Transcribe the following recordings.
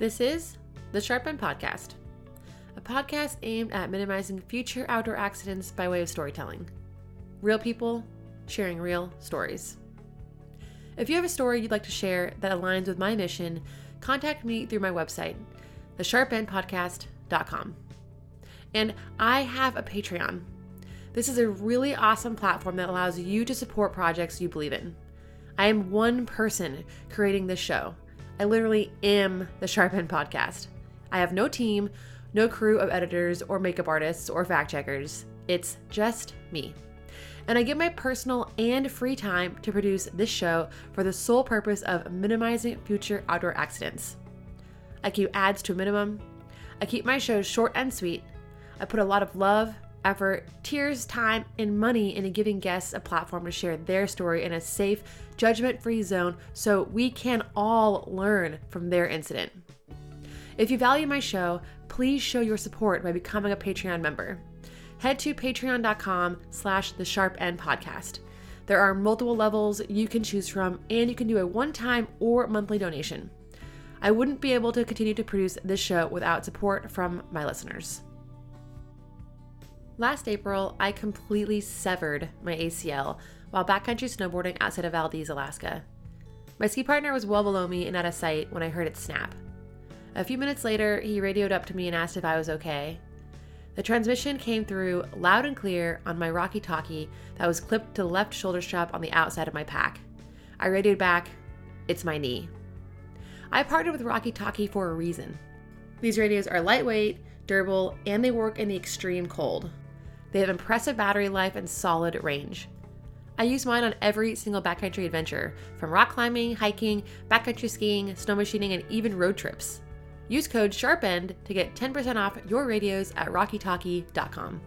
This is the Sharp End Podcast, a podcast aimed at minimizing future outdoor accidents by way of storytelling. Real people sharing real stories. If you have a story you'd like to share that aligns with my mission, contact me through my website, thesharpendpodcast.com. And I have a Patreon. This is a really awesome platform that allows you to support projects you believe in. I am one person creating this show. I literally am the Sharp End Podcast. I have no team, no crew of editors or makeup artists or fact checkers. It's just me. And I give my personal and free time to produce this show for the sole purpose of minimizing future outdoor accidents. I keep ads to a minimum. I keep my shows short and sweet. I put a lot of love, effort, tears, time, and money into giving guests a platform to share their story in a safe, judgment free zone so we can all learn from their incident. If you value my show, please show your support by becoming a Patreon member. Head to patreon.com slash the sharp end podcast. There are multiple levels you can choose from, and you can do a one time or monthly donation. I wouldn't be able to continue to produce this show without support from my listeners. Last April, I completely severed my ACL while backcountry snowboarding outside of Valdez, Alaska. My ski partner was well below me and out of sight when I heard it snap. A few minutes later, he radioed up to me and asked if I was okay. The transmission came through loud and clear on my Rocky Talkie that was clipped to the left shoulder strap on the outside of my pack. I radioed back, It's my knee. I partnered with Rocky Talkie for a reason. These radios are lightweight, durable, and they work in the extreme cold. They have impressive battery life and solid range. I use mine on every single backcountry adventure, from rock climbing, hiking, backcountry skiing, snow machining, and even road trips. Use code SHARPEND to get 10% off your radios at rockytalkie.com.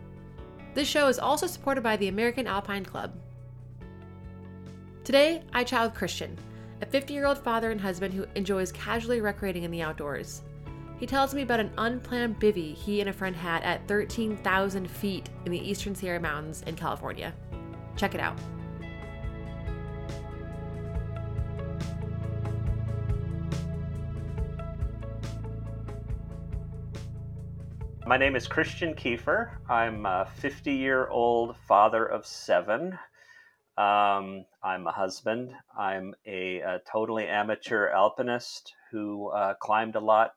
This show is also supported by the American Alpine Club. Today, I chat with Christian, a 50 year old father and husband who enjoys casually recreating in the outdoors. He tells me about an unplanned bivy he and a friend had at 13,000 feet in the eastern Sierra Mountains in California. Check it out. My name is Christian Kiefer. I'm a 50 year old father of seven. Um, I'm a husband. I'm a, a totally amateur alpinist who uh, climbed a lot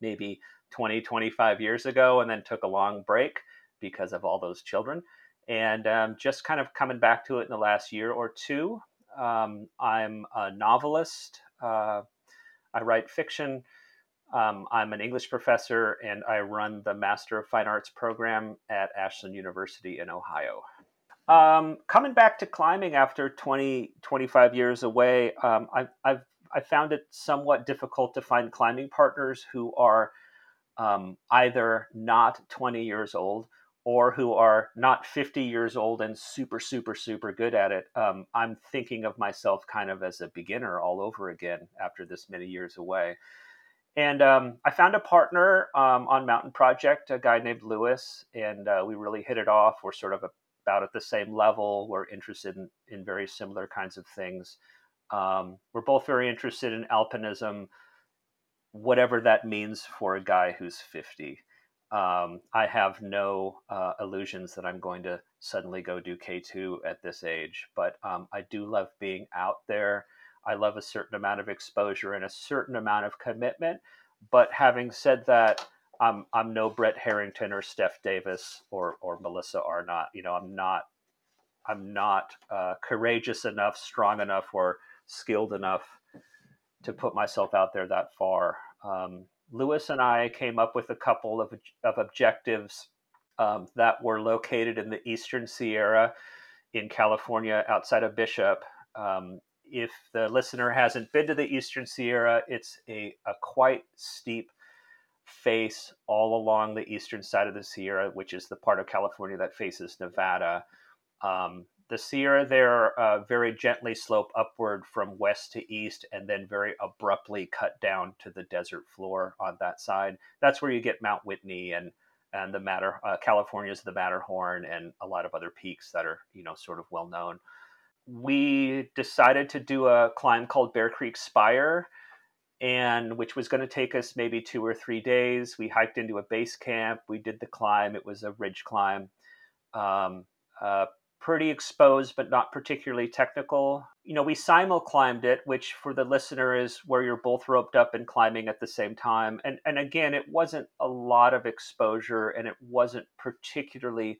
maybe 20, 25 years ago and then took a long break because of all those children. And um, just kind of coming back to it in the last year or two. Um, I'm a novelist. Uh, I write fiction. Um, I'm an English professor and I run the Master of Fine Arts program at Ashland University in Ohio. Um, coming back to climbing after 20, 25 years away, um, I, I've I found it somewhat difficult to find climbing partners who are um, either not 20 years old or who are not 50 years old and super, super, super good at it. Um, I'm thinking of myself kind of as a beginner all over again after this many years away. And um, I found a partner um, on Mountain Project, a guy named Lewis, and uh, we really hit it off. We're sort of about at the same level. We're interested in, in very similar kinds of things. Um, we're both very interested in alpinism, whatever that means for a guy who's 50. Um, I have no uh, illusions that I'm going to suddenly go do K2 at this age, but um, I do love being out there. I love a certain amount of exposure and a certain amount of commitment. But having said that, I'm I'm no Brette Harrington or Steph Davis or or Melissa Arnot. You know, I'm not I'm not uh, courageous enough, strong enough, or skilled enough to put myself out there that far. Um, Lewis and I came up with a couple of, of objectives um, that were located in the Eastern Sierra in California outside of Bishop. Um, if the listener hasn't been to the Eastern Sierra, it's a, a quite steep face all along the eastern side of the Sierra, which is the part of California that faces Nevada. Um, the Sierra there uh, very gently slope upward from west to east and then very abruptly cut down to the desert floor on that side. That's where you get Mount Whitney and and the Matter uh, California's the Matterhorn and a lot of other peaks that are you know sort of well known. We decided to do a climb called Bear Creek Spire, and which was going to take us maybe two or three days. We hiked into a base camp. We did the climb. It was a ridge climb. Um, uh, pretty exposed, but not particularly technical. You know, we simul climbed it, which for the listener is where you're both roped up and climbing at the same time. And and again, it wasn't a lot of exposure, and it wasn't particularly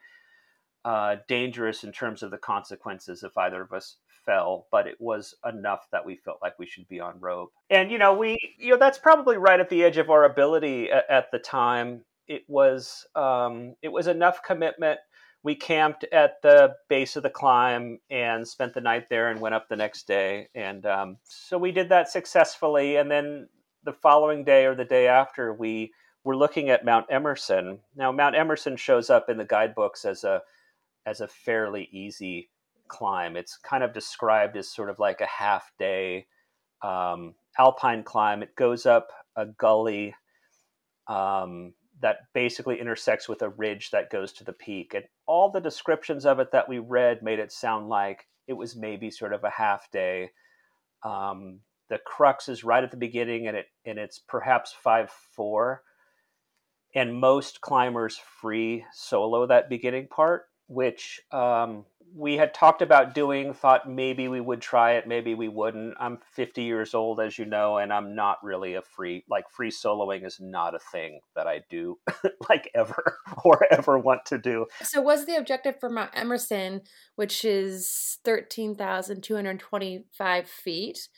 uh, dangerous in terms of the consequences if either of us fell, but it was enough that we felt like we should be on rope. And you know, we you know that's probably right at the edge of our ability at, at the time. It was um, it was enough commitment. We camped at the base of the climb and spent the night there and went up the next day. And um, so we did that successfully. And then the following day or the day after, we were looking at Mount Emerson. Now, Mount Emerson shows up in the guidebooks as a as a fairly easy climb. It's kind of described as sort of like a half day um, alpine climb. It goes up a gully um, that basically intersects with a ridge that goes to the peak. And all the descriptions of it that we read made it sound like it was maybe sort of a half day. Um, the crux is right at the beginning, and it and it's perhaps five four. And most climbers free solo that beginning part which um, we had talked about doing, thought maybe we would try it, maybe we wouldn't. I'm 50 years old, as you know, and I'm not really a free, like, free soloing is not a thing that I do, like, ever or ever want to do. So, was the objective for Mount Emerson, which is 13,225 feet,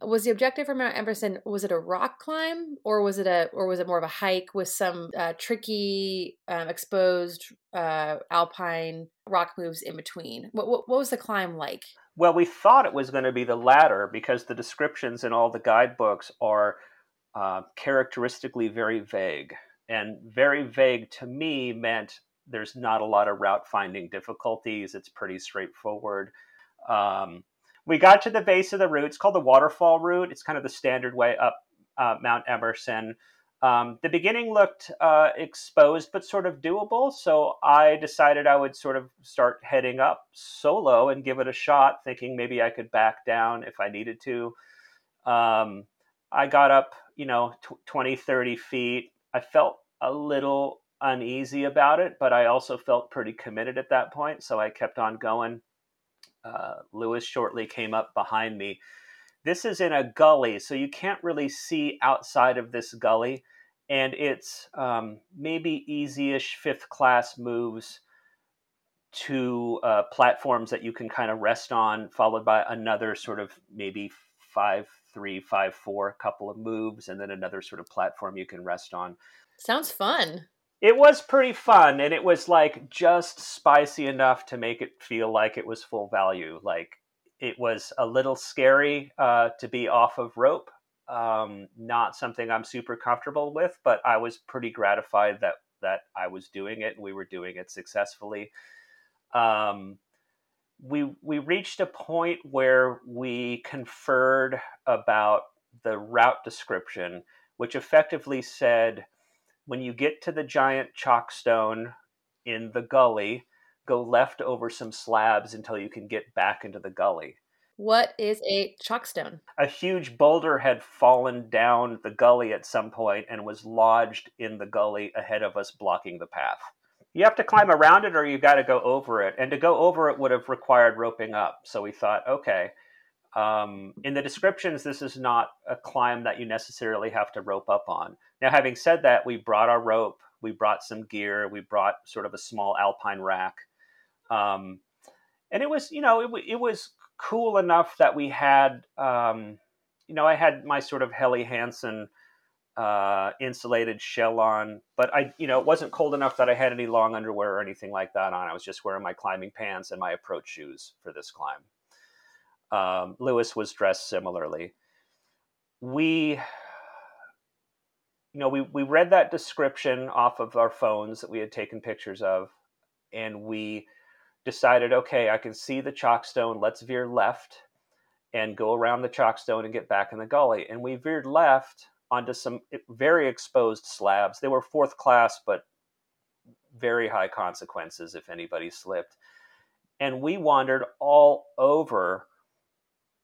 was the objective for Mount Emerson was it a rock climb or was it a or was it more of a hike with some uh, tricky um, exposed uh, alpine rock moves in between? What, what, what was the climb like? Well, we thought it was going to be the latter because the descriptions in all the guidebooks are uh, characteristically very vague, and very vague to me meant there's not a lot of route finding difficulties. It's pretty straightforward. Um, we got to the base of the route. It's called the waterfall route. It's kind of the standard way up uh, Mount Emerson. Um, the beginning looked uh, exposed but sort of doable, so I decided I would sort of start heading up solo and give it a shot, thinking maybe I could back down if I needed to. Um, I got up, you know, tw- 20, 30 feet. I felt a little uneasy about it, but I also felt pretty committed at that point, so I kept on going. Uh, Lewis shortly came up behind me. This is in a gully, so you can't really see outside of this gully, and it's um, maybe easy-ish fifth class moves to uh, platforms that you can kind of rest on, followed by another sort of maybe five three five four couple of moves, and then another sort of platform you can rest on. Sounds fun it was pretty fun and it was like just spicy enough to make it feel like it was full value. Like it was a little scary uh, to be off of rope um, not something i'm super comfortable with but i was pretty gratified that that i was doing it and we were doing it successfully. Um, we we reached a point where we conferred about the route description which effectively said when you get to the giant chockstone in the gully, go left over some slabs until you can get back into the gully. What is a chockstone? A huge boulder had fallen down the gully at some point and was lodged in the gully ahead of us, blocking the path. You have to climb around it or you've got to go over it. And to go over it would have required roping up. So we thought, okay, um, in the descriptions, this is not a climb that you necessarily have to rope up on. Now, having said that, we brought our rope, we brought some gear, we brought sort of a small alpine rack, um, and it was, you know, it, it, was cool enough that we had, um, you know, I had my sort of Helly Hansen uh, insulated shell on, but I, you know, it wasn't cold enough that I had any long underwear or anything like that on. I was just wearing my climbing pants and my approach shoes for this climb. Um, Lewis was dressed similarly. We, you know, we, we read that description off of our phones that we had taken pictures of, and we decided, okay, I can see the chockstone. Let's veer left and go around the chockstone and get back in the gully. And we veered left onto some very exposed slabs. They were fourth class, but very high consequences if anybody slipped. And we wandered all over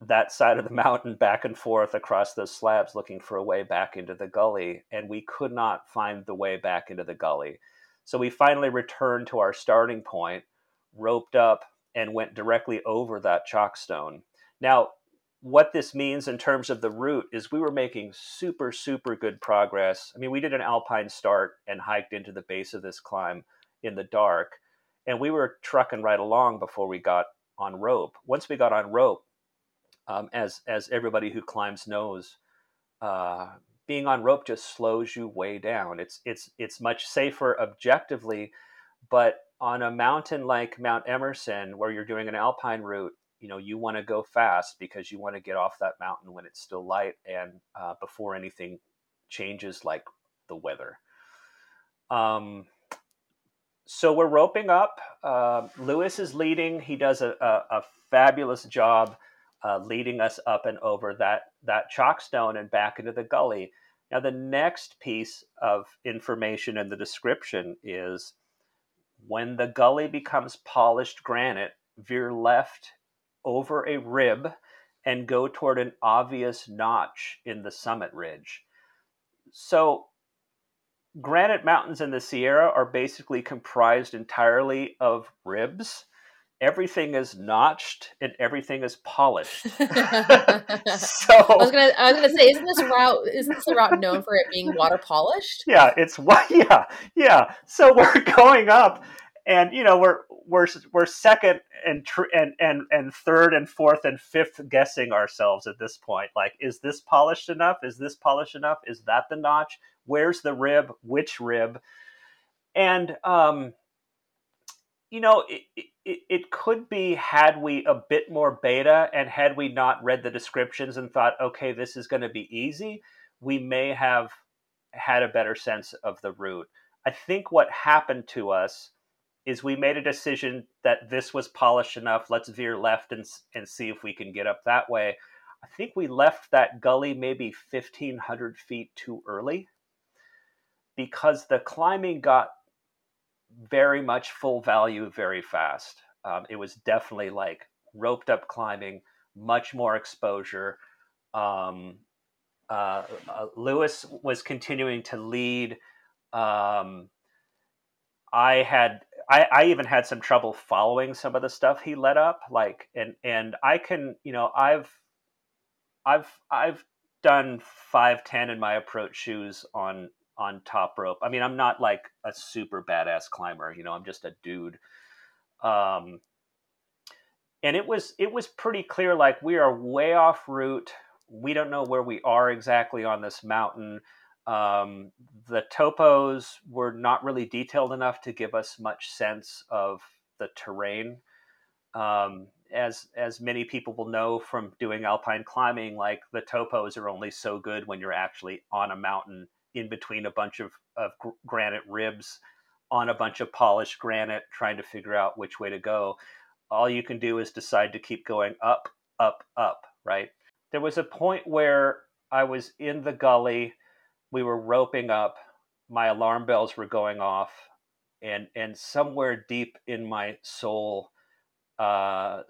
that side of the mountain back and forth across those slabs looking for a way back into the gully, and we could not find the way back into the gully. So we finally returned to our starting point, roped up, and went directly over that chockstone. Now, what this means in terms of the route is we were making super, super good progress. I mean, we did an alpine start and hiked into the base of this climb in the dark, and we were trucking right along before we got on rope. Once we got on rope, um, as as everybody who climbs knows, uh, being on rope just slows you way down. It's it's it's much safer objectively, but on a mountain like Mount Emerson, where you're doing an alpine route, you know you want to go fast because you want to get off that mountain when it's still light and uh, before anything changes like the weather. Um, so we're roping up. Uh, Lewis is leading. He does a, a, a fabulous job uh, leading us up and over that that chockstone and back into the gully. Now, the next piece of information in the description is when the gully becomes polished granite, veer left over a rib and go toward an obvious notch in the summit ridge. So, granite mountains in the Sierra are basically comprised entirely of ribs everything is notched and everything is polished. so I was gonna I was gonna say, isn't this route isn't this route known for it being water polished? Yeah, it's yeah, yeah. So we're going up and you know we're we're we're second and tr- and and and third and fourth and fifth guessing ourselves at this point like is this polished enough is this polished enough is that the notch where's the rib which rib and um you know, it, it, it, could be had we a bit more beta and had we not read the descriptions and thought, okay, this is going to be easy, we may have had a better sense of the route. I think what happened to us is we made a decision that this was polished enough. Let's veer left and, and see if we can get up that way. I think we left that gully maybe 1,500 feet too early because the climbing got very much full value very fast. Um, it was definitely like roped up climbing, much more exposure. Um, uh, uh, Lewis was continuing to lead. Um, I had I, I, even had some trouble following some of the stuff he led up like and and I can you know I've I've I've done 510 in my approach shoes on on top rope. I mean, I'm not like a super badass climber, you know, I'm just a dude. Um, and it was it was pretty clear like we are way off route. We don't know where we are exactly on this mountain. Um, the topos were not really detailed enough to give us much sense of the terrain. Um, as as many people will know from doing alpine climbing, like the topos are only so good when you're actually on a mountain in between a bunch of, of granite ribs on a bunch of polished granite trying to figure out which way to go. All you can do is decide to keep going up up up right? There was a point where i was in the gully. We were roping up. My alarm bells were going off. And and somewhere deep in my soul uh,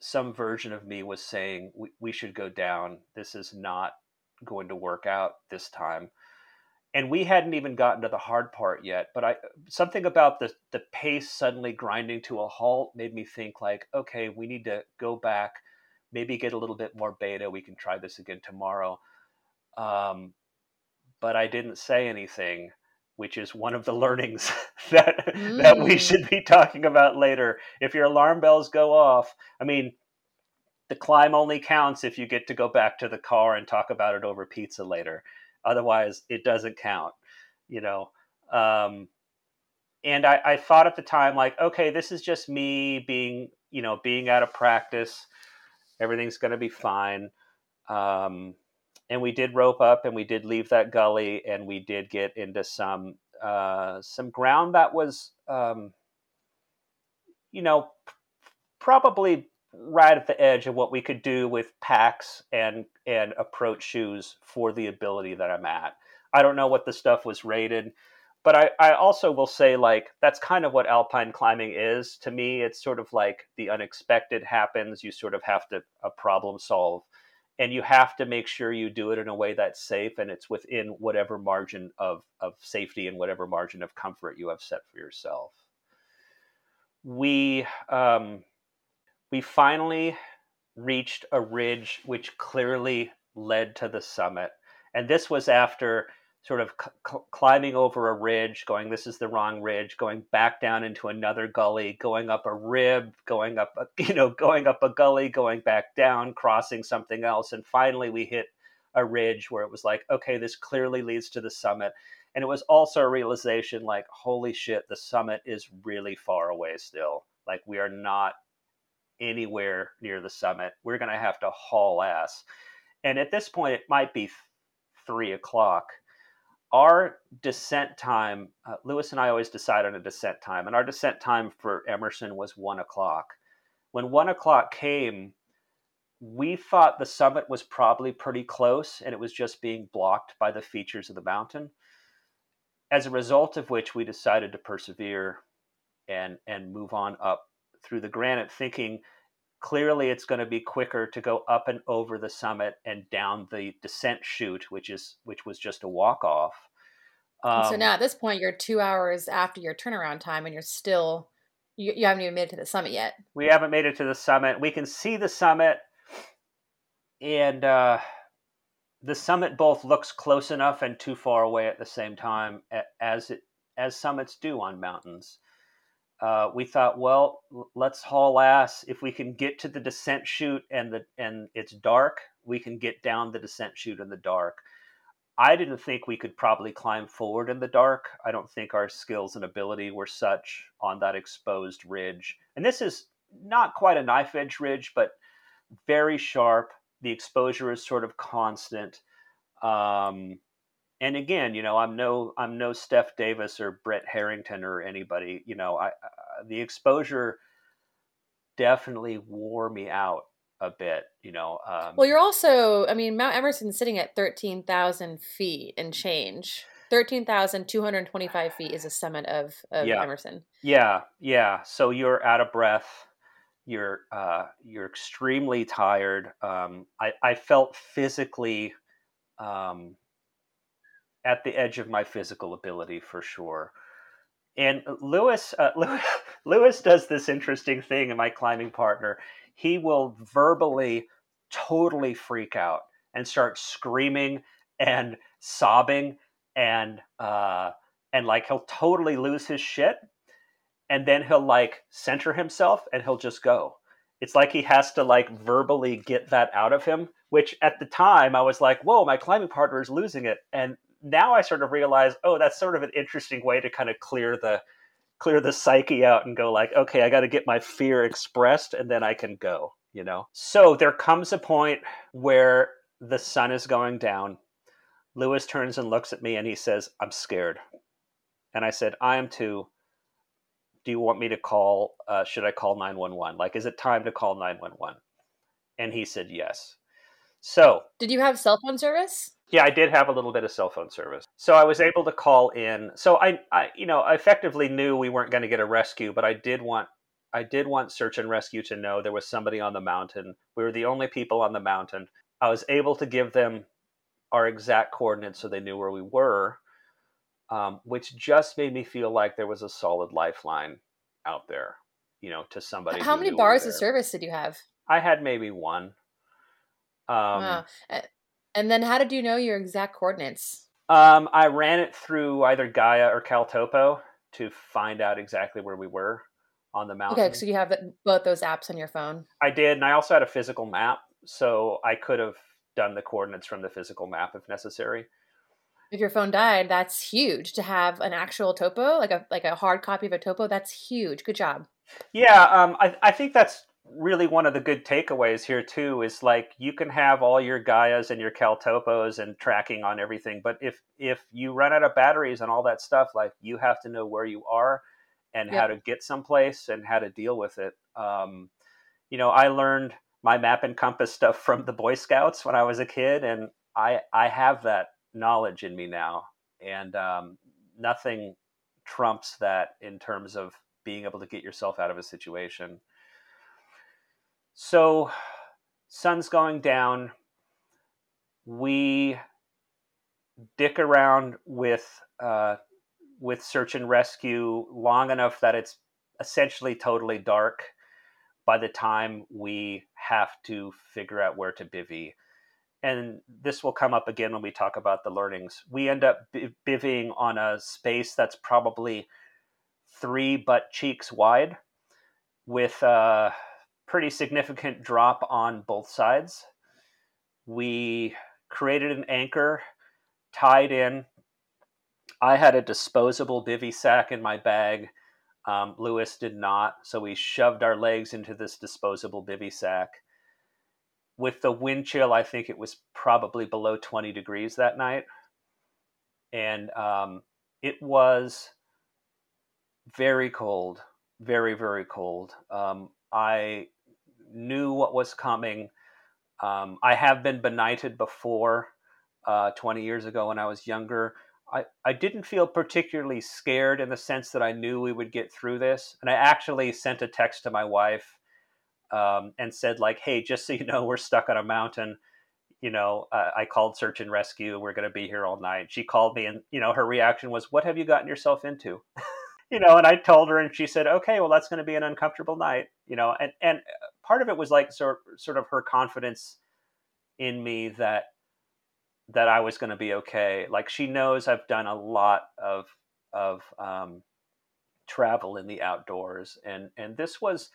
some version of me was saying we, we should go down. This is not going to work out this time and we hadn't even gotten to the hard part yet but i something about the the pace suddenly grinding to a halt made me think like okay we need to go back maybe get a little bit more beta we can try this again tomorrow um, but i didn't say anything which is one of the learnings that mm. that we mm. should be talking about later if your alarm bells go off i mean the climb only counts if you get to go back to the car and talk about it over pizza later Otherwise, it doesn't count, you know. Um, and I, I thought at the time, like, okay, this is just me being, you know, being out of practice. Everything's going to be fine. Um, and we did rope up and we did leave that gully and we did get into some uh, some ground that was um, you know probably right at the edge of what we could do with packs and and approach shoes for the ability that I'm at. I don't know what the stuff was rated. but I, I also will say like that's kind of what alpine climbing is to me it's sort of like the unexpected happens you sort of have to a problem solve and you have to make sure you do it in a way that's safe and it's within whatever margin of, of safety and whatever margin of comfort you have set for yourself we um, we finally reached a ridge which clearly led to the summit and this was after sort of c- climbing over a ridge, going, this is the wrong ridge, going back down into another gully, going up a rib, going up, a, you know, going up a gully, going back down, crossing something else. And finally, we hit a ridge where it was like, okay, this clearly leads to the summit. And it was also a realization like, holy shit, the summit is really far away still. Like, we are not anywhere near the summit. We're going to have to haul ass. And at this point, it might be three o'clock our descent time, uh, Lewis and I always decide on a descent time, and our descent time for Emerson was one o'clock. When one o'clock came, we thought the summit was probably pretty close and it was just being blocked by the features of the mountain. As a result of which, we decided to persevere and, and move on up through the granite, thinking clearly it's going to be quicker to go up and over the summit and down the descent chute, which is which was just a walk off. Um, so now at this point, you're two hours after your turnaround time, and you're still you, you haven't even made it to the summit yet. We haven't made it to the summit. We can see the summit, and uh, the summit both looks close enough and too far away at the same time, as it as summits do on mountains uh, we thought, well, let's haul ass. If we can get to the descent chute and the and it's dark, we can get down the descent chute in the dark. I didn't think we could probably climb forward in the dark. I don't think our skills and ability were such on that exposed ridge. And this is not quite a knife edge ridge, but very sharp. The exposure is sort of constant. Um, and again, you know, I'm no I'm no Steph Davis or Brette Harrington or anybody. You know, I, uh, the exposure definitely wore me out a bit. You know. Um, well, you're also, I mean, Mount Emerson's sitting at thirteen thousand feet and change. Thirteen thousand two hundred twenty-five feet is a summit of, of yeah. Emerson. Yeah, yeah. So you're out of breath. You're uh, you're extremely tired. Um, I I felt physically. Um, at the edge of my physical ability for sure. And Lewis, uh, Lewis, does this interesting thing, and my climbing partner, he will verbally totally freak out and start screaming and sobbing and uh, and like he'll totally lose his shit, and then he'll like center himself and he'll just go. It's like he has to like verbally get that out of him. Which at the time I was like, "Whoa, my climbing partner is losing it," and now I sort of realize, oh, that's sort of an interesting way to kind of clear the clear the psyche out and go like, okay, I got to get my fear expressed and then I can go, you know. So there comes a point where the sun is going down. Lewis turns and looks at me and he says, "I'm scared." And I said, "I am too." Do you want me to call? Uh, should I call nine one one? Like, is it time to call nine one one? And he said yes. So, did you have cell phone service? Yeah, I did have a little bit of cell phone service. So I was able to call in. So I, I you know, I effectively knew we weren't going to get a rescue, but I did want I did want search and rescue to know there was somebody on the mountain. We were the only people on the mountain. I was able to give them our exact coordinates so they knew where we were, um, which just made me feel like there was a solid lifeline out there, you know, to somebody. How many bars of service did you have? I had maybe one. Um, wow. And then how did you know your exact coordinates? Um, I ran it through either Gaia or Caltopo to find out exactly where we were on the mountain. Okay, so you have both those apps on your phone. I did, and I also had a physical map, so I could have done the coordinates from the physical map if necessary. If your phone died, that's huge. To have an actual topo, like a like a hard copy of a topo, that's huge. Good job. Yeah, um, I, I think that's really one of the good takeaways here too is like you can have all your Gaias and your Caltopos and tracking on everything, but if if you run out of batteries and all that stuff, like you have to know where you are and how to get someplace and how to deal with it. Um, you know, I learned my map and compass stuff from the Boy Scouts when I was a kid, and I I have that knowledge in me now, and um, nothing trumps that in terms of being able to get yourself out of a situation. So, sun's going down. We dick around with uh, with search and rescue long enough that it's essentially totally dark by the time we have to figure out where to bivy. And this will come up again when we talk about the learnings. We end up bivvying on a space that's probably three butt cheeks wide with a pretty significant drop on both sides. We created an anchor, tied in. I had a disposable bivy sack in my bag. Um, Lewis did not, so we shoved our legs into this disposable bivy sack. With the wind chill, I think it was probably below 20 degrees that night. And um, it was very cold, very, very cold. Um, I knew what was coming. Um, I have been benighted before, uh, 20 years ago when I was younger. I, I didn't feel particularly scared in the sense that I knew we would get through this. And I actually sent a text to my wife um, and said, like, hey, just so you know, we're stuck on a mountain. You know, uh, I called search and rescue. We're going to be here all night. She called me, and, you know, her reaction was, what have you gotten yourself into? you know, and I told her, and she said, okay, well, that's going to be an uncomfortable night. You know, and, and part of it was like sort, sort of her confidence in me that that I was going to be okay. Like she knows I've done a lot of of um, travel in the outdoors, and and this was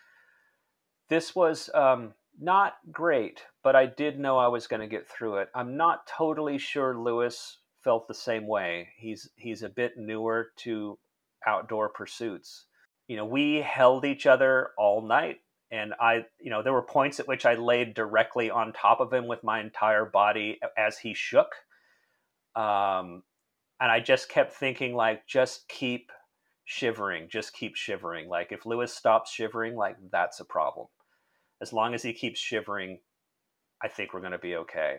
this was um, not great, but I did know I was going to get through it. I'm not totally sure Lewis felt the same way. He's he's a bit newer to outdoor pursuits. You know, we held each other all night and I, you know, there were points at which I laid directly on top of him with my entire body as he shook. Um, and I just kept thinking, like, just keep shivering, just keep shivering. Like, if Lewis stops shivering, like, that's a problem. As long as he keeps shivering, I think we're going to be okay.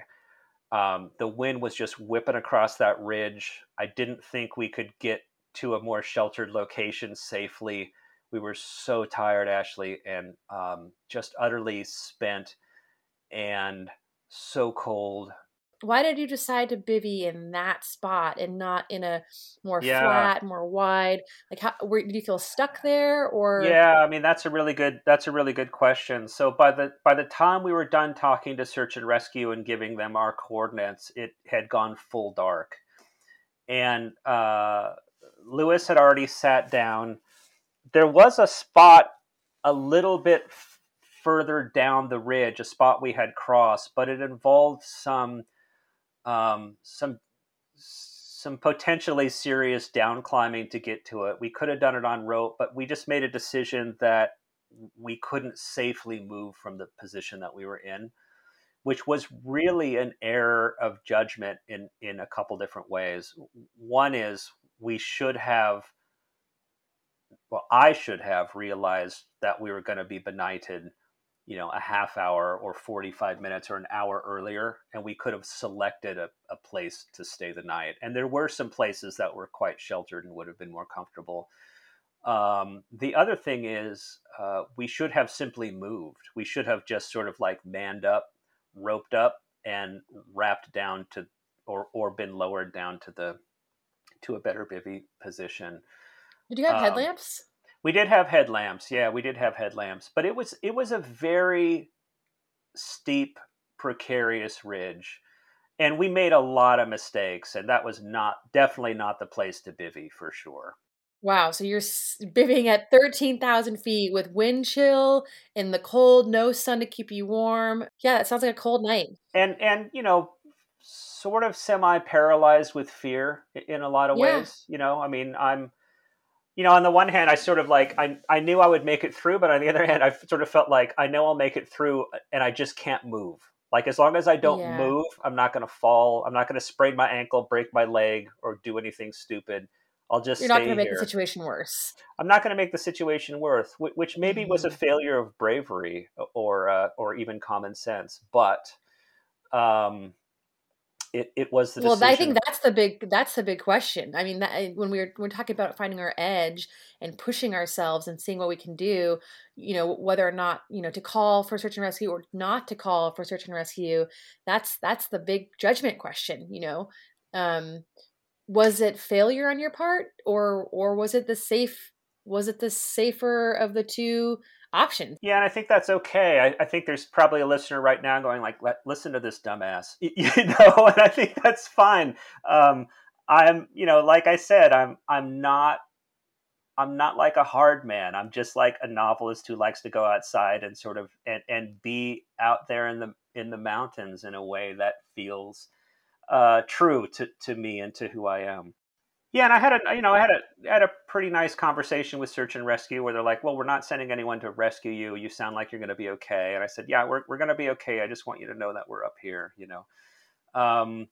Um, the wind was just whipping across that ridge. I didn't think we could get to a more sheltered location safely we were so tired, Ashley, and um, just utterly spent and so cold. Why did you decide to bivy in that spot and not in a more yeah. flat, more wide? Like, how were, did you feel stuck there, or? Yeah, I mean that's a really good that's a really good question. So by the by the time we were done talking to search and rescue and giving them our coordinates, it had gone full dark, and uh, Lewis had already sat down there was a spot a little bit further down the ridge, a spot we had crossed, but it involved some um, some some potentially serious down climbing to get to it. We could have done it on rope, but we just made a decision that we couldn't safely move from the position that we were in, which was really an error of judgment in in a couple different ways. One is we should have well, I should have realized that we were going to be benighted, you know, a half hour or 45 minutes or an hour earlier, and we could have selected a, a place to stay the night. And there were some places that were quite sheltered and would have been more comfortable. Um, the other thing is, uh, we should have simply moved. We should have just sort of like manned up, roped up, and rapped down to, or or been lowered down to the to a better bivy position. Did you have um, headlamps? We did have headlamps. Yeah, we did have headlamps, but it was it was a very steep, precarious ridge, and we made a lot of mistakes, and that was not definitely not the place to bivy for sure. Wow, so you're bivvying at 13,000 feet with wind chill in the cold, no sun to keep you warm. Yeah, that sounds like a cold night. And and you know, sort of semi paralyzed with fear in a lot of yeah. ways. You know, I mean, I'm you know, on the one hand, I sort of like I I knew I would make it through, but on the other hand, I sort of felt like I know I'll make it through, and I just can't move. Like as long as I don't yeah. move, I'm not going to fall. I'm not going to sprain my ankle, break my leg, or do anything stupid. I'll just. You're not going to make the situation worse. I'm not going to make the situation worse, which maybe mm-hmm. was a mm-hmm. failure of bravery or uh, or even common sense, but. Um, it, it was the well decision. i think that's the big that's the big question i mean that, when we're we're talking about finding our edge and pushing ourselves and seeing what we can do you know whether or not you know to call for search and rescue or not to call for search and rescue that's that's the big judgment question you know um was it failure on your part or or was it the safe was it the safer of the two options. Yeah, and I think that's okay. I, I, think there's probably a listener right now going like, "Listen to this dumbass," you, know, and I think that's fine. Um, I'm, you know, like I said, I'm, I'm not, I'm not like a hard man. I'm just like a novelist who likes to go outside and sort of and and be out there in the in the mountains in a way that feels uh, true to to me and to who I am. Yeah, and I had a you know I had a had a pretty nice conversation with search and rescue where they're like, "Well, we're not sending anyone to rescue you. You sound like you're going to be okay." And I said, "Yeah, we're we're going to be okay. I just want you to know that we're up here." You know, um,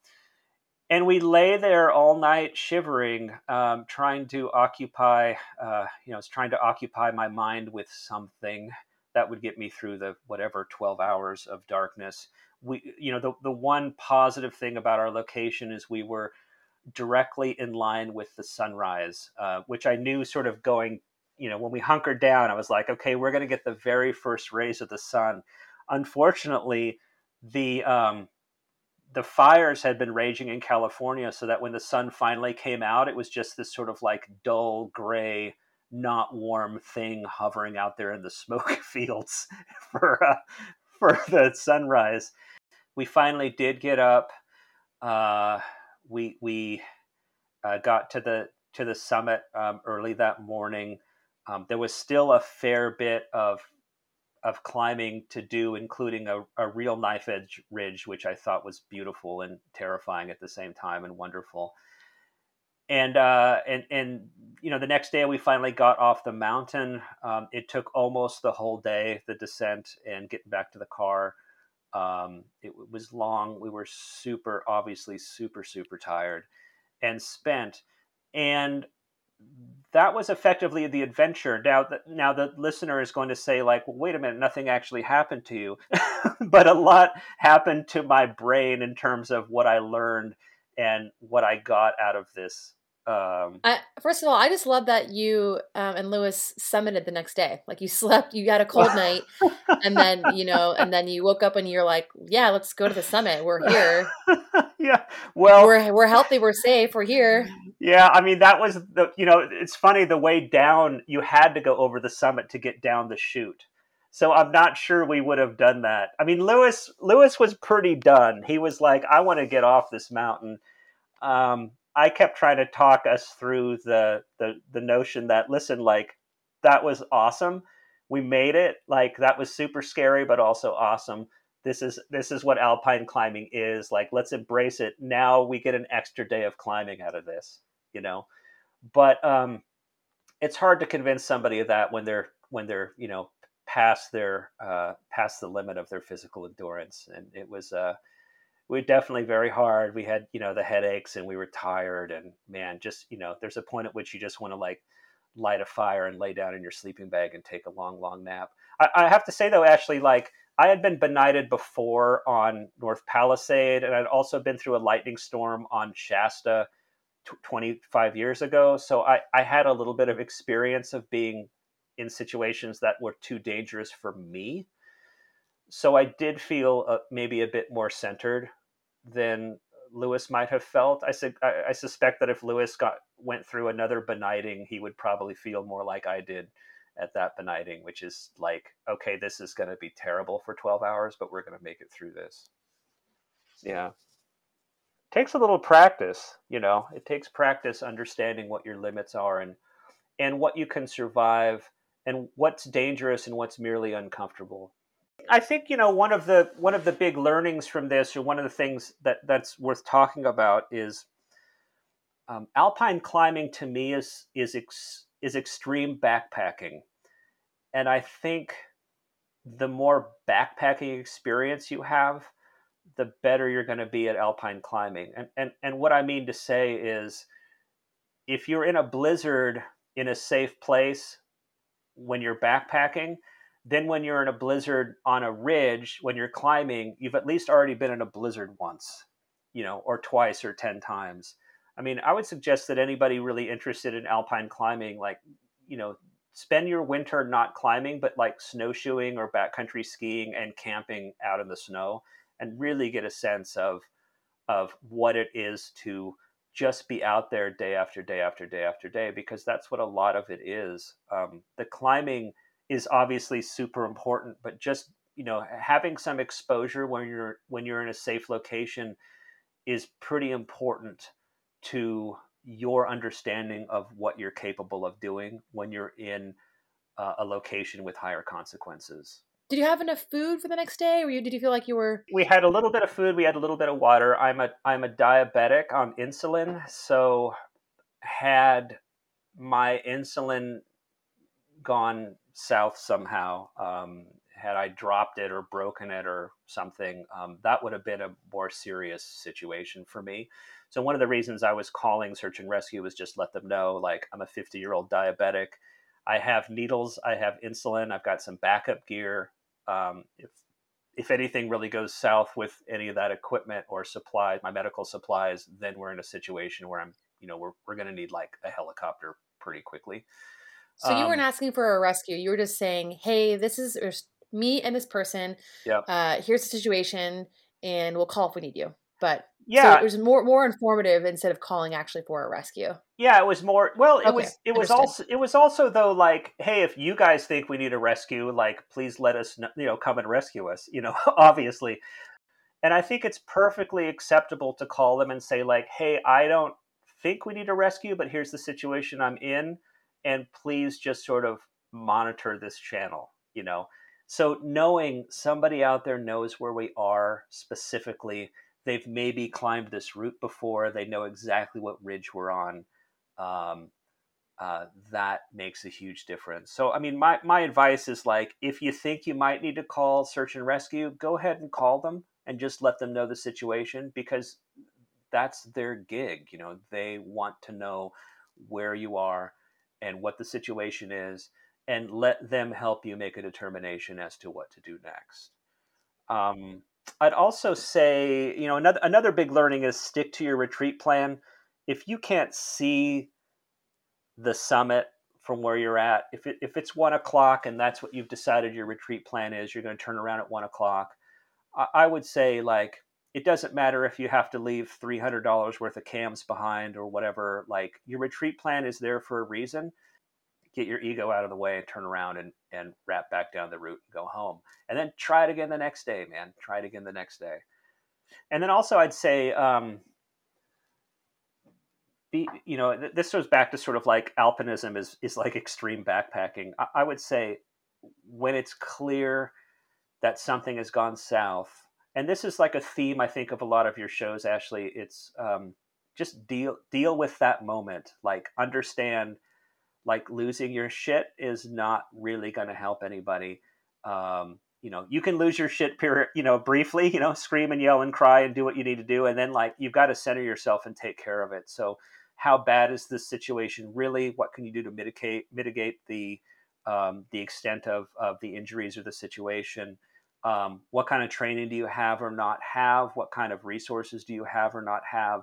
and we lay there all night shivering, um, trying to occupy uh, you know, trying to occupy my mind with something that would get me through the whatever twelve hours of darkness. We you know the the one positive thing about our location is we were directly in line with the sunrise, uh, which I knew sort of going, you know, when we hunkered down, I was like, okay, we're going to get the very first rays of the sun. Unfortunately, the um, the fires had been raging in California, so that when the sun finally came out, it was just this sort of like dull gray, not warm thing hovering out there in the smoke fields for uh, for the sunrise. We finally did get up. Uh, we we uh, got to the to the summit um, early that morning. Um, there was still a fair bit of of climbing to do, including a, a real knife edge ridge, which I thought was beautiful and terrifying at the same time and wonderful. And uh, and and you know, the next day we finally got off the mountain. Um, it took almost the whole day, the descent and getting back to the car. Um, it was long. We were super, obviously, super, super tired and spent. And that was effectively the adventure. Now, the, now the listener is going to say, like, well, wait a minute, nothing actually happened to you, but a lot happened to my brain in terms of what I learned and what I got out of this um, I, first of all, I just love that you um, and Lewis summited the next day. Like you slept, you had a cold night, and then you know, and then you woke up and you're like, "Yeah, let's go to the summit. We're here. yeah, well, we're we're healthy. We're safe. We're here." Yeah, I mean that was the you know it's funny the way down you had to go over the summit to get down the chute. So I'm not sure we would have done that. I mean Lewis Lewis was pretty done. He was like, "I want to get off this mountain." Um, I kept trying to talk us through the the the notion that listen, like that was awesome. We made it. Like that was super scary, but also awesome. This is this is what alpine climbing is. Like let's embrace it. Now we get an extra day of climbing out of this, you know. But um, it's hard to convince somebody of that when they're when they're you know past their uh, past the limit of their physical endurance. And it was uh, we were definitely very hard. We had, you know, the headaches and we were tired and man, just, you know, there's a point at which you just want to like light a fire and lay down in your sleeping bag and take a long, long nap. I, I have to say though, Ashley, like I had been benighted before on North Palisade and I'd also been through a lightning storm on Shasta t- 25 years ago. So I, I had a little bit of experience of being in situations that were too dangerous for me. So I did feel uh, maybe a bit more centered than Lewis might have felt. I, su- I, I suspect that if Lewis got went through another benighting, he would probably feel more like I did at that benighting, which is like, okay, this is going to be terrible for 12 hours, but we're going to make it through this. Yeah. Takes a little practice, you know. It takes practice understanding what your limits are and and what you can survive and what's dangerous and what's merely uncomfortable. I think you know one of the one of the big learnings from this, or one of the things that that's worth talking about, is um, alpine climbing. To me, is is ex, is extreme backpacking, and I think the more backpacking experience you have, the better you're going to be at alpine climbing. And and and what I mean to say is, if you're in a blizzard in a safe place when you're backpacking then when you're in a blizzard on a ridge, when you're climbing, you've at least already been in a blizzard once. you know, or twice or 10 times. I mean, I would suggest that anybody really interested in alpine climbing, like, you know, spend your winter not climbing, but like snowshoeing or backcountry skiing and camping out in the snow and really get a sense of of what it is to just be out there day after day after day after day because that's what a lot of it is. Um, the climbing is obviously super important, but just you know having some exposure when you're when you're in a safe location is pretty important to your understanding of what you're capable of doing when you're in uh, a location with higher consequences. Did you have enough food for the next day, or you, did you feel like you were? We had a little bit of food. We had a little bit of water. I'm a I'm a diabetic on insulin, so had my insulin gone south somehow, um, had I dropped it or broken it or something, um, that would have been a more serious situation for me. So one of the reasons I was calling search and rescue was just let them know, like I'm a 50 year old diabetic. I have needles, I have insulin, I've got some backup gear. Um, if if anything really goes south with any of that equipment or supplies, my medical supplies, then we're in a situation where I'm, you know, we're we're going to need like a helicopter pretty quickly. So you weren't um, asking for a rescue. You were just saying, "Hey, this is me and this person. Yeah. Uh, here's the situation, and we'll call if we need you." But yeah, so it was more more informative instead of calling actually for a rescue. Yeah, it was more. Well, it okay, was it was also it was also though like, hey, if you guys think we need a rescue, like, please let us know, you know come and rescue us. You know, obviously, and I think it's perfectly acceptable to call them and say like, hey, I don't think we need a rescue, but here's the situation I'm in, and please just sort of monitor this channel. You know, so knowing somebody out there knows where we are specifically they've maybe climbed this route before. They know exactly what ridge we're on. Um, uh, that makes a huge difference. So, I mean, my, my advice is like, if you think you might need to call search and rescue, go ahead and call them and just let them know the situation because that's their gig. You know, they want to know where you are and what the situation is and let them help you make a determination as to what to do next. Um, I'd also say, you know, another another big learning is stick to your retreat plan. If you can't see the summit from where you're at, if it, if it's one o'clock and that's what you've decided your retreat plan is, you're going to turn around at one o'clock. I, I would say like it doesn't matter if you have to leave three hundred dollars worth of cams behind or whatever. Like your retreat plan is there for a reason get your ego out of the way and turn around and, and rap back down the route and go home. And then try it again the next day, man. Try it again the next day. And then also, I'd say, um, be, you know, th- this goes back to sort of like alpinism is, is like extreme backpacking. I, I would say when it's clear that something has gone south, and this is like a theme, I think, of a lot of your shows, Ashley. It's um, just deal deal with that moment. Like understand like losing your shit is not really going to help anybody. Um, you know, you can lose your shit, period, you know, briefly, you know, scream and yell and cry and do what you need to do. And then like, you've got to center yourself and take care of it. So how bad is this situation really? What can you do to mitigate, mitigate the, um, the extent of, of the injuries or the situation? Um, what kind of training do you have or not have? What kind of resources do you have or not have?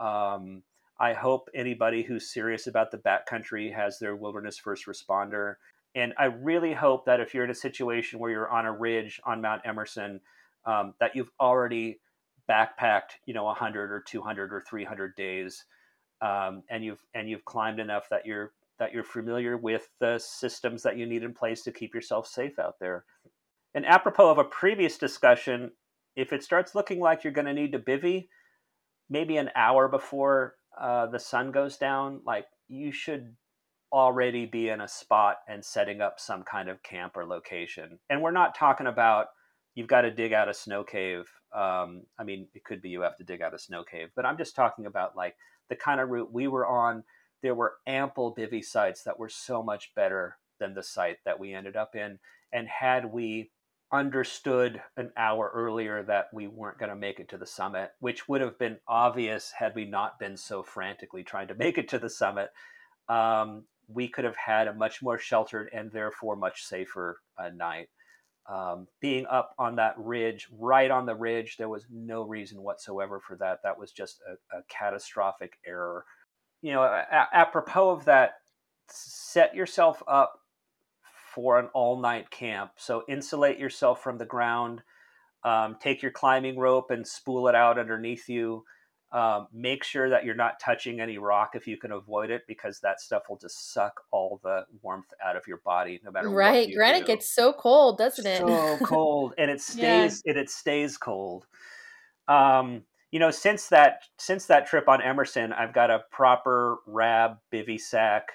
Um, I hope anybody who's serious about the backcountry has their wilderness first responder. And I really hope that if you're in a situation where you're on a ridge on Mount Emerson, um, that you've already backpacked, you know, 100 or 200 or 300 days, um, and you've and you've climbed enough that you're that you're familiar with the systems that you need in place to keep yourself safe out there. And apropos of a previous discussion, if it starts looking like you're going to need to bivy, maybe an hour before uh, the sun goes down, like you should already be in a spot and setting up some kind of camp or location. And we're not talking about you've got to dig out a snow cave. Um, I mean, it could be you have to dig out a snow cave, but I'm just talking about like the kind of route we were on. There were ample bivy sites that were so much better than the site that we ended up in. And had we understood an hour earlier that we weren't going to make it to the summit, which would have been obvious had we not been so frantically trying to make it to the summit. Um, we could have had a much more sheltered and therefore much safer uh, night. um, being up on that ridge, right on the ridge, there was no reason whatsoever for that. That was just a, a catastrophic error. You know, a- apropos of that, set yourself up for an all night camp. So insulate yourself from the ground. Um, take your climbing rope and spool it out underneath you. Um, make sure that you're not touching any rock if you can avoid it, because that stuff will just suck all the warmth out of your body, no matter right. what. Granite gets so cold, doesn't it? So cold, and it stays. Yeah. It, it stays cold. Um, you know, since that since that trip on Emerson, I've got a proper Rab bivy sack,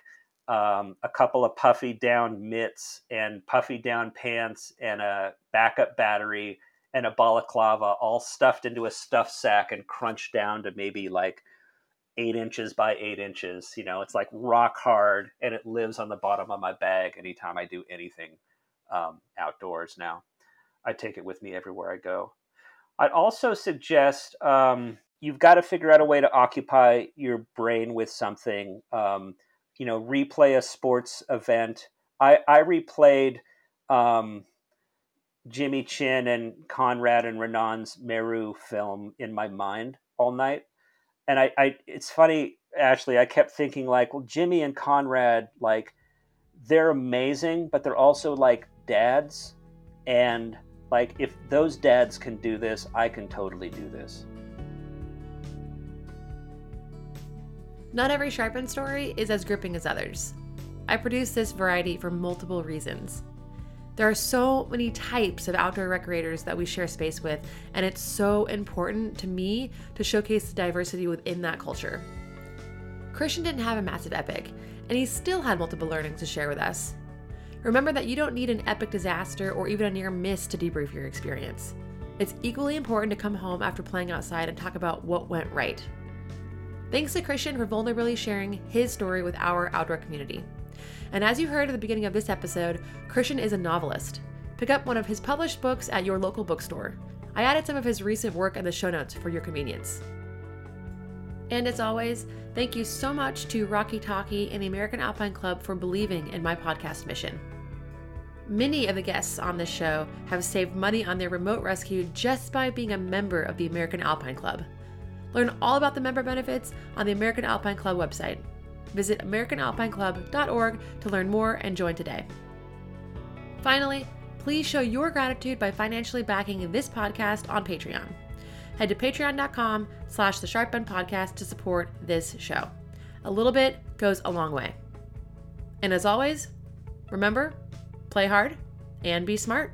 um, a couple of puffy down mitts and puffy down pants, and a backup battery and a balaclava all stuffed into a stuff sack and crunched down to maybe like eight inches by eight inches. You know, it's like rock hard and it lives on the bottom of my bag anytime I do anything um, outdoors now. I take it with me everywhere I go. I'd also suggest um, you've got to figure out a way to occupy your brain with something. Um, you know, replay a sports event. I, I replayed um, Jimmy Chin and Conrad and Renan's Meru film in my mind all night. And I, I it's funny, Ashley, I kept thinking like, well, Jimmy and Conrad, like, they're amazing, but they're also like dads. And like, if those dads can do this, I can totally do this. Not every Sharp End story is as gripping as others. I produce this variety for multiple reasons. There are so many types of outdoor recreators that we share space with, and it's so important to me to showcase the diversity within that culture. Christian didn't have a massive epic, and he still had multiple learnings to share with us. Remember that you don't need an epic disaster or even a near miss to debrief your experience. It's equally important to come home after playing outside and talk about what went right. Thanks to Christian for vulnerably sharing his story with our outdoor community. And as you heard at the beginning of this episode, Christian is a novelist. Pick up one of his published books at your local bookstore. I added some of his recent work in the show notes for your convenience. And as always, thank you so much to Rocky Talkie and the American Alpine Club for believing in my podcast mission. Many of the guests on this show have saved money on their remote rescue just by being a member of the American Alpine Club. Learn all about the member benefits on the American Alpine Club website. Visit AmericanAlpineClub.org to learn more and join today. Finally, please show your gratitude by financially backing this podcast on Patreon. Head to patreon.com slash the Sharp Podcast to support this show. A little bit goes a long way. And as always, remember, play hard and be smart.